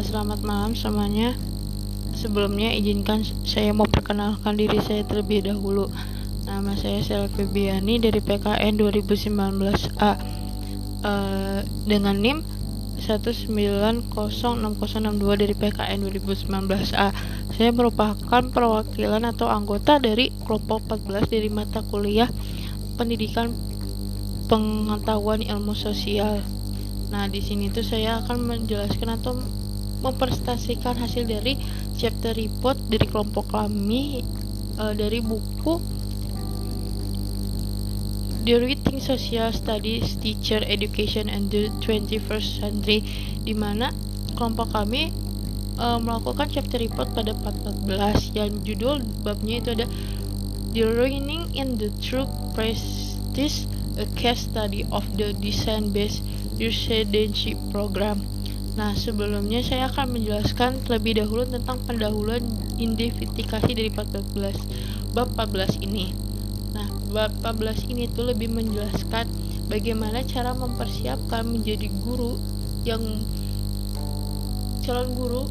Selamat malam semuanya. Sebelumnya izinkan saya mau perkenalkan diri saya terlebih dahulu. Nama saya Sel Febiani dari PKN 2019A uh, dengan NIM 1906062 dari PKN 2019A. Saya merupakan perwakilan atau anggota dari kelompok 14 dari mata kuliah Pendidikan Pengetahuan Ilmu Sosial. Nah, di sini tuh saya akan menjelaskan atau mempresentasikan hasil dari chapter report dari kelompok kami uh, dari buku The Reading Social Studies Teacher Education and the 21st Century di mana kelompok kami uh, melakukan chapter report pada 14 yang judul babnya itu ada The Learning in the True Practice a case study of the design based residency program. Nah, sebelumnya saya akan menjelaskan terlebih dahulu tentang pendahuluan identifikasi dari 14 bab 14 ini. Nah, bab 14 ini tuh lebih menjelaskan bagaimana cara mempersiapkan menjadi guru yang calon guru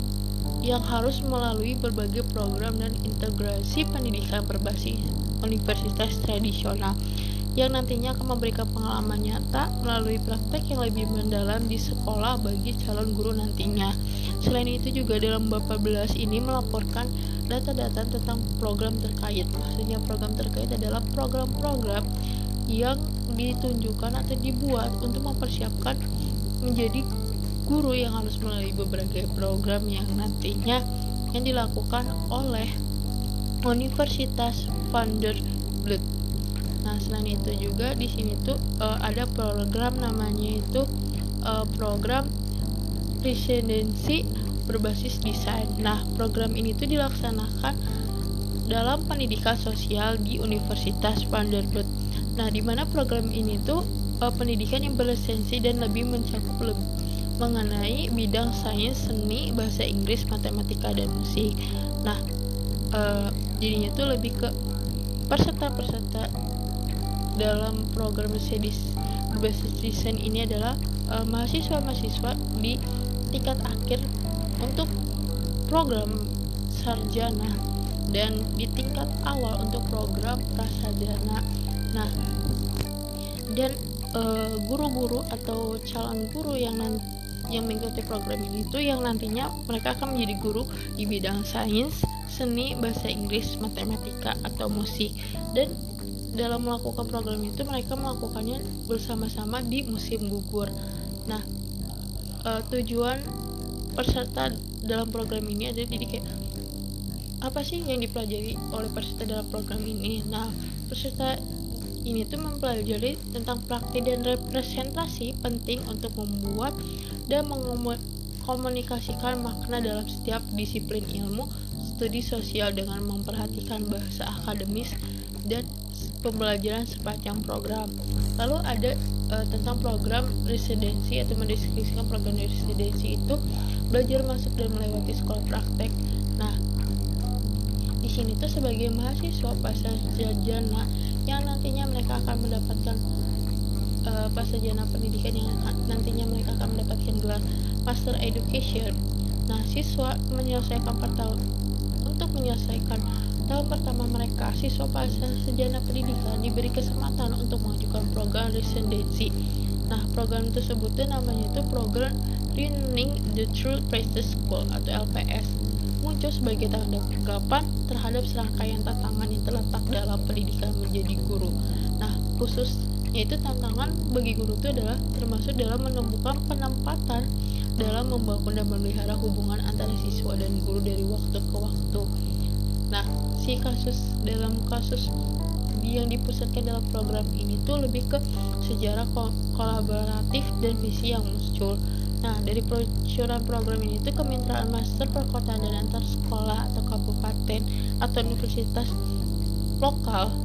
yang harus melalui berbagai program dan integrasi pendidikan berbasis universitas tradisional yang nantinya akan memberikan pengalaman nyata melalui praktek yang lebih mendalam di sekolah bagi calon guru nantinya. Selain itu juga dalam bab 14 ini melaporkan data-data tentang program terkait. Maksudnya program terkait adalah program-program yang ditunjukkan atau dibuat untuk mempersiapkan menjadi guru yang harus melalui beberapa program yang nantinya yang dilakukan oleh Universitas Vanderbilt. Nah, selain itu juga di sini tuh uh, ada program namanya itu uh, program residency berbasis desain. Nah, program ini tuh dilaksanakan dalam pendidikan sosial di Universitas Vanderbilt. Nah, di mana program ini tuh uh, pendidikan yang berlisensi dan lebih mencakup lebih mengenai bidang sains, seni, bahasa Inggris, matematika dan musik. Nah, uh, jadinya tuh lebih ke peserta-peserta dalam program berbasis desain ini adalah uh, mahasiswa-mahasiswa di tingkat akhir untuk program sarjana dan di tingkat awal untuk program prasarjana. Nah, dan eh, guru-guru uh, atau calon guru yang nanti yang mengikuti program ini itu yang nantinya mereka akan menjadi guru di bidang sains, seni, bahasa Inggris, matematika atau musik dan dalam melakukan program itu mereka melakukannya bersama-sama di musim gugur. Nah, uh, tujuan peserta dalam program ini ada jadi kayak apa sih yang dipelajari oleh peserta dalam program ini nah peserta ini tuh mempelajari tentang praktik dan representasi penting untuk membuat dan mengkomunikasikan makna dalam setiap disiplin ilmu studi sosial dengan memperhatikan bahasa akademis dan pembelajaran sepanjang program. Lalu ada uh, tentang program residensi atau mendeskripsikan program residensi itu belajar masuk dan melewati sekolah praktek. Nah, di sini tuh sebagai mahasiswa pasca sarjana yang nantinya mereka akan mendapatkan uh, pasca sarjana pendidikan yang nantinya mereka akan mendapatkan gelar Master Education. Nah, siswa menyelesaikan tahun untuk menyelesaikan tahun pertama mereka, siswa pasca sarjana pendidikan diberi kesempatan untuk mengajukan program residensi. Nah, program tersebut namanya itu program Learning the True Practice School atau LPS muncul sebagai tanggapan terhadap serangkaian tantangan yang terletak dalam pendidikan menjadi guru. Nah, khusus yaitu tantangan bagi guru itu adalah termasuk dalam menemukan penempatan dalam membangun dan memelihara hubungan antara siswa dan guru dari waktu ke waktu. Nah, si kasus dalam kasus yang dipusatkan dalam program ini tuh lebih ke sejarah kolaboratif dan visi yang muncul. Nah, dari peluncuran program ini itu kemitraan master perkotaan dan antar sekolah atau kabupaten atau universitas lokal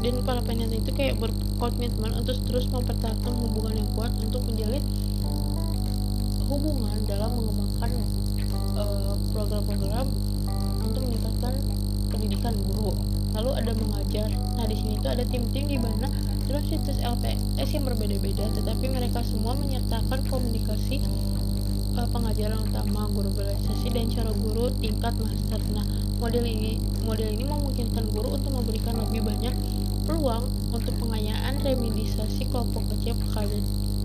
dan para peneliti itu kayak berkomitmen untuk terus mempertahankan hubungan yang kuat untuk menjalin hubungan dalam mengembangkan eh, program-program uh, untuk meningkatkan pendidikan guru. Lalu ada mengajar. Nah, di sini itu ada tim-tim di mana situs LPS yang berbeda-beda tetapi mereka semua menyertakan komunikasi uh, pengajaran utama guru berorganisasi dan cara guru tingkat master nah model ini model ini memungkinkan guru untuk memberikan lebih banyak peluang untuk pengayaan remedisasi kelompok kecil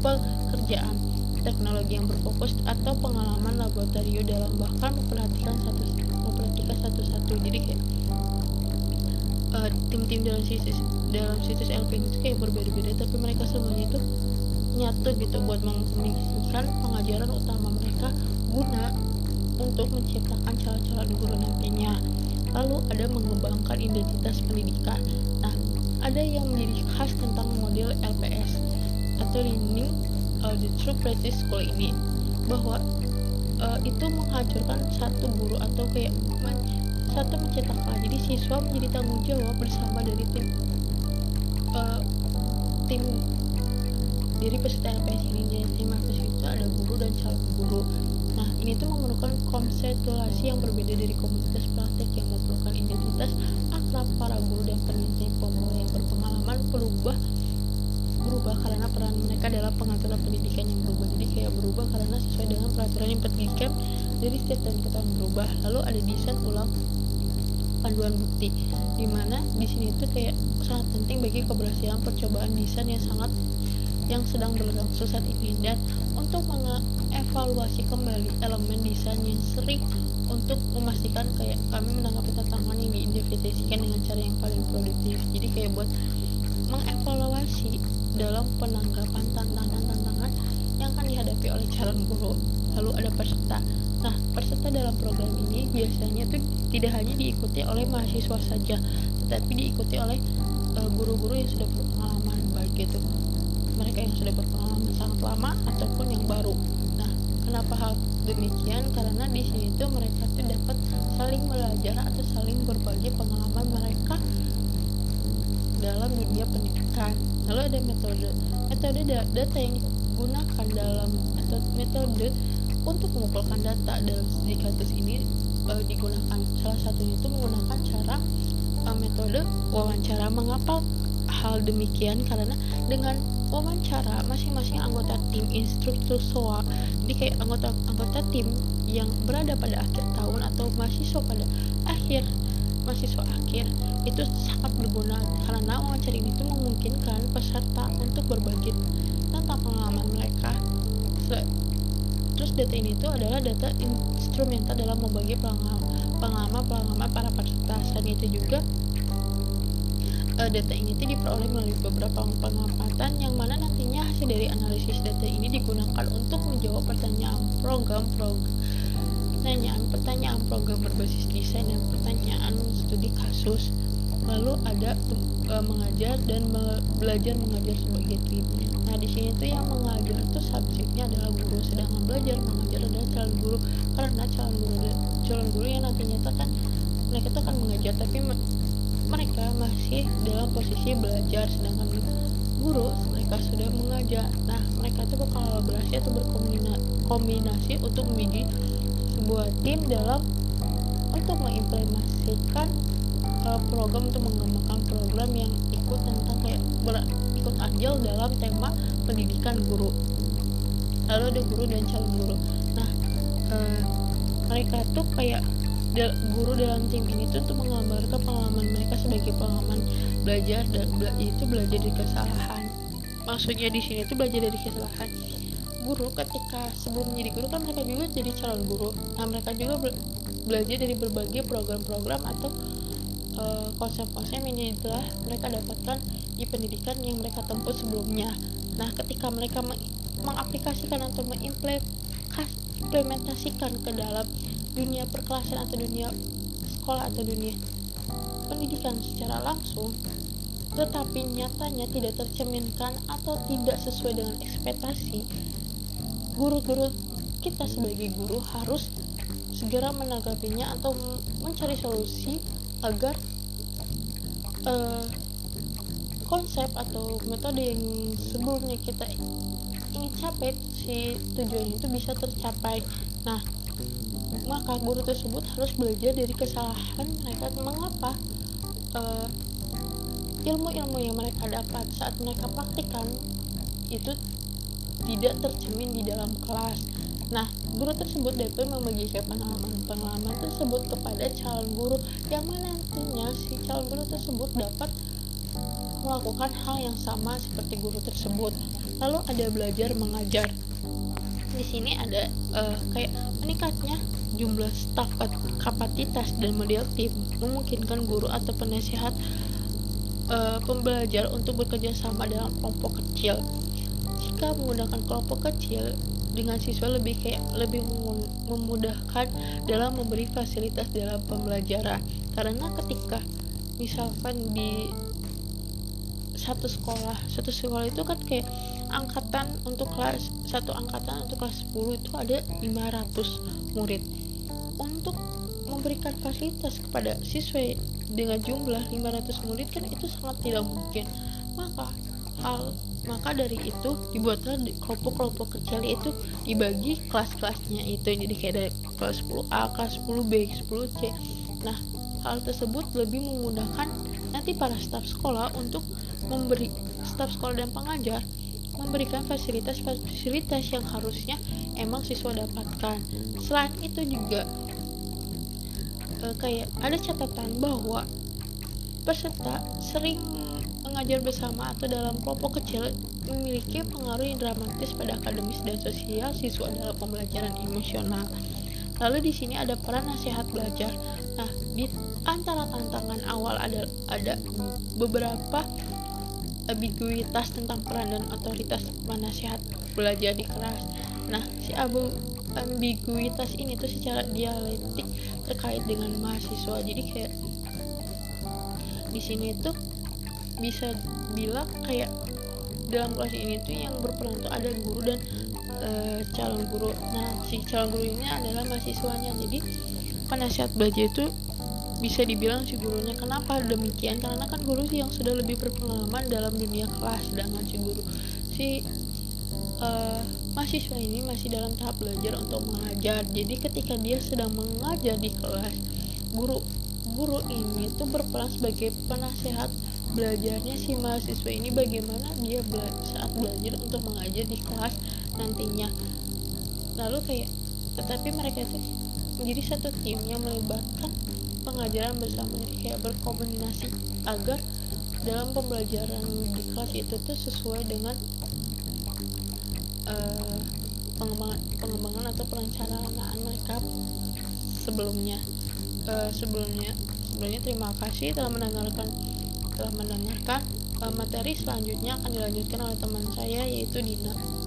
pekerjaan teknologi yang berfokus atau pengalaman laboratorium dalam bahkan memperhatikan satu memperhatikan satu-satu. Jadi kayak uh, tim-tim dalam situs dalam situs LP itu kayak berbeda-beda tapi mereka semuanya itu nyatu gitu buat mengkomunikasikan pengajaran utama mereka guna untuk menciptakan calon-calon guru nantinya. Lalu ada mengembangkan identitas pendidikan. Nah ada yang menjadi khas tentang model LPS atau Learning uh, the True Practice School ini bahwa uh, itu menghancurkan satu guru atau kayak men satu mencetak jadi siswa menjadi tanggung jawab bersama dari tim uh, tim dari peserta LPS ini. Jadi tim mahasiswa itu ada guru dan calon guru. Nah ini tuh memerlukan konstelasi yang berbeda dari komunitas praktek yang memerlukan identitas akrab para guru dan peneliti. Pemula yang berpengalaman berubah berubah karena peran mereka dalam pengaturan pendidikan yang berubah. Jadi kayak berubah karena sesuai dengan peraturan yang pendidikan dari setiap tahun ke berubah. Lalu ada desain ulang panduan bukti di mana di sini tuh kayak sangat penting bagi keberhasilan percobaan desain yang sangat yang sedang berlangsung saat ini. Dan untuk mengevaluasi kembali elemen desain yang sering untuk memastikan kayak kami menanggapi tantangan yang diidentifikasikan dengan cara yang paling produktif. Jadi kayak buat mengevaluasi dalam penanggapan tantangan-tantangan yang akan dihadapi oleh calon guru lalu ada peserta nah peserta dalam program ini biasanya tuh tidak hanya diikuti oleh mahasiswa saja tetapi diikuti oleh eh, guru-guru yang sudah berpengalaman baik itu mereka yang sudah berpengalaman sangat lama ataupun yang baru. Nah, kenapa hal demikian? Karena di sini tuh mereka tuh dapat saling belajar atau saling berbagi pengalaman mereka dalam dunia pendidikan. Lalu ada metode, metode data yang digunakan dalam metode untuk mengumpulkan data dalam studi kasus ini e, digunakan. Salah satunya itu menggunakan cara e, metode wawancara. Mengapa hal demikian? Karena dengan wawancara masing-masing anggota tim instruktur SOA jadi kayak anggota-anggota tim yang berada pada akhir tahun atau mahasiswa pada akhir mahasiswa akhir itu sangat berguna karena wawancara ini itu memungkinkan peserta untuk berbagi tentang pengalaman mereka. Terus data ini itu adalah data instrumental dalam membagi pengalaman pengalaman para peserta. Selain itu juga uh, data ini tuh diperoleh melalui beberapa pengamatan yang mana nantinya hasil dari analisis data ini digunakan untuk menjawab pertanyaan program program pertanyaan pertanyaan program berbasis desain dan pertanyaan studi kasus. Lalu ada uh, mengajar dan me belajar mengajar sebagai tim nah di sini tuh yang mengajar itu subjeknya adalah guru sedangkan belajar mengajar adalah calon guru. Karena calon guru calon guru yang nantinya itu kan mereka tuh akan mengajar tapi mereka masih dalam posisi belajar sedangkan guru mereka sudah mengajar. Nah mereka itu berkolaborasi atau berkombinasi untuk menjadi sebuah tim dalam untuk mengimplementasikan uh, program untuk mengembangkan program yang ikut tentang kayak ber, ikut andil dalam tema pendidikan guru. Lalu ada guru dan calon guru. Nah uh, mereka tuh kayak guru dalam tim ini tuh untuk menggambarkan pengalaman mereka sebagai pengalaman belajar dan itu belajar dari kesalahan. Maksudnya di sini tuh belajar dari kesalahan guru ketika sebelum menjadi guru kan mereka juga jadi calon guru. Nah mereka juga be belajar dari berbagai program-program atau uh, konsep-konsep yang telah mereka dapatkan di pendidikan yang mereka tempuh sebelumnya. Nah ketika mereka meng mengaplikasikan atau mengimplementasikan ke dalam dunia perkelasan atau dunia sekolah atau dunia pendidikan secara langsung tetapi nyatanya tidak tercerminkan atau tidak sesuai dengan ekspektasi guru-guru kita sebagai guru harus segera menanggapinya atau mencari solusi agar uh, konsep atau metode yang sebelumnya kita ingin capai si tujuan itu bisa tercapai. Nah maka guru tersebut harus belajar dari kesalahan mereka. Mengapa? Uh, ilmu-ilmu yang mereka dapat saat mereka praktikkan itu tidak tercermin di dalam kelas Nah, guru tersebut dapat membagikan pengalaman-pengalaman tersebut kepada calon guru yang mana nantinya si calon guru tersebut dapat melakukan hal yang sama seperti guru tersebut. Lalu ada belajar mengajar. Di sini ada uh, kayak meningkatnya jumlah staf kapasitas dan model tim memungkinkan guru atau penasehat uh, pembelajar untuk bekerja sama dalam kelompok kecil. Menggunakan kelompok kecil, dengan siswa lebih kayak lebih memudahkan dalam memberi fasilitas dalam pembelajaran. Karena ketika misalkan di satu sekolah satu sekolah itu kan kayak angkatan untuk kelas satu angkatan untuk kelas 10 itu ada 500 murid. Untuk memberikan fasilitas kepada siswa dengan jumlah 500 murid kan itu sangat tidak mungkin. Maka hal maka dari itu dibuatlah kelompok-kelompok kecil itu dibagi kelas-kelasnya itu. Jadi kayak ada kelas 10A, kelas 10B, 10C nah hal tersebut lebih memudahkan nanti para staf sekolah untuk memberi staf sekolah dan pengajar memberikan fasilitas-fasilitas yang harusnya emang siswa dapatkan. Selain itu juga e, kayak ada catatan bahwa peserta sering mengajar bersama atau dalam kelompok kecil memiliki pengaruh yang dramatis pada akademis dan sosial siswa dalam pembelajaran emosional. Lalu di sini ada peran nasihat belajar. Nah, di antara tantangan awal ada ada beberapa ambiguitas tentang peran dan otoritas penasihat belajar di kelas. Nah, si abu ambiguitas ini tuh secara dialektik terkait dengan mahasiswa. Jadi kayak di sini tuh bisa bilang kayak dalam kelas ini tuh yang berperan tuh ada guru dan e, calon guru. Nah si calon guru ini adalah mahasiswanya. Jadi penasihat belajar itu bisa dibilang si gurunya. Kenapa demikian? Karena kan guru yang sudah lebih berpengalaman dalam dunia kelas sedangkan si guru. Si uh, mahasiswa ini masih dalam tahap belajar untuk mengajar. Jadi ketika dia sedang mengajar di kelas guru guru ini tuh berperan sebagai penasehat belajarnya si mahasiswa ini bagaimana dia bela saat belajar untuk mengajar di kelas nantinya. Lalu kayak tetapi mereka itu menjadi satu tim yang melibatkan pengajaran bersama kayak berkoordinasi agar dalam pembelajaran di kelas itu tuh sesuai dengan uh, pengembangan, pengembangan atau perencanaan mereka sebelumnya. Uh, sebelumnya sebelumnya terima kasih telah mendengarkan telah mendengarkan. Eh, materi selanjutnya akan dilanjutkan oleh teman saya yaitu Dina.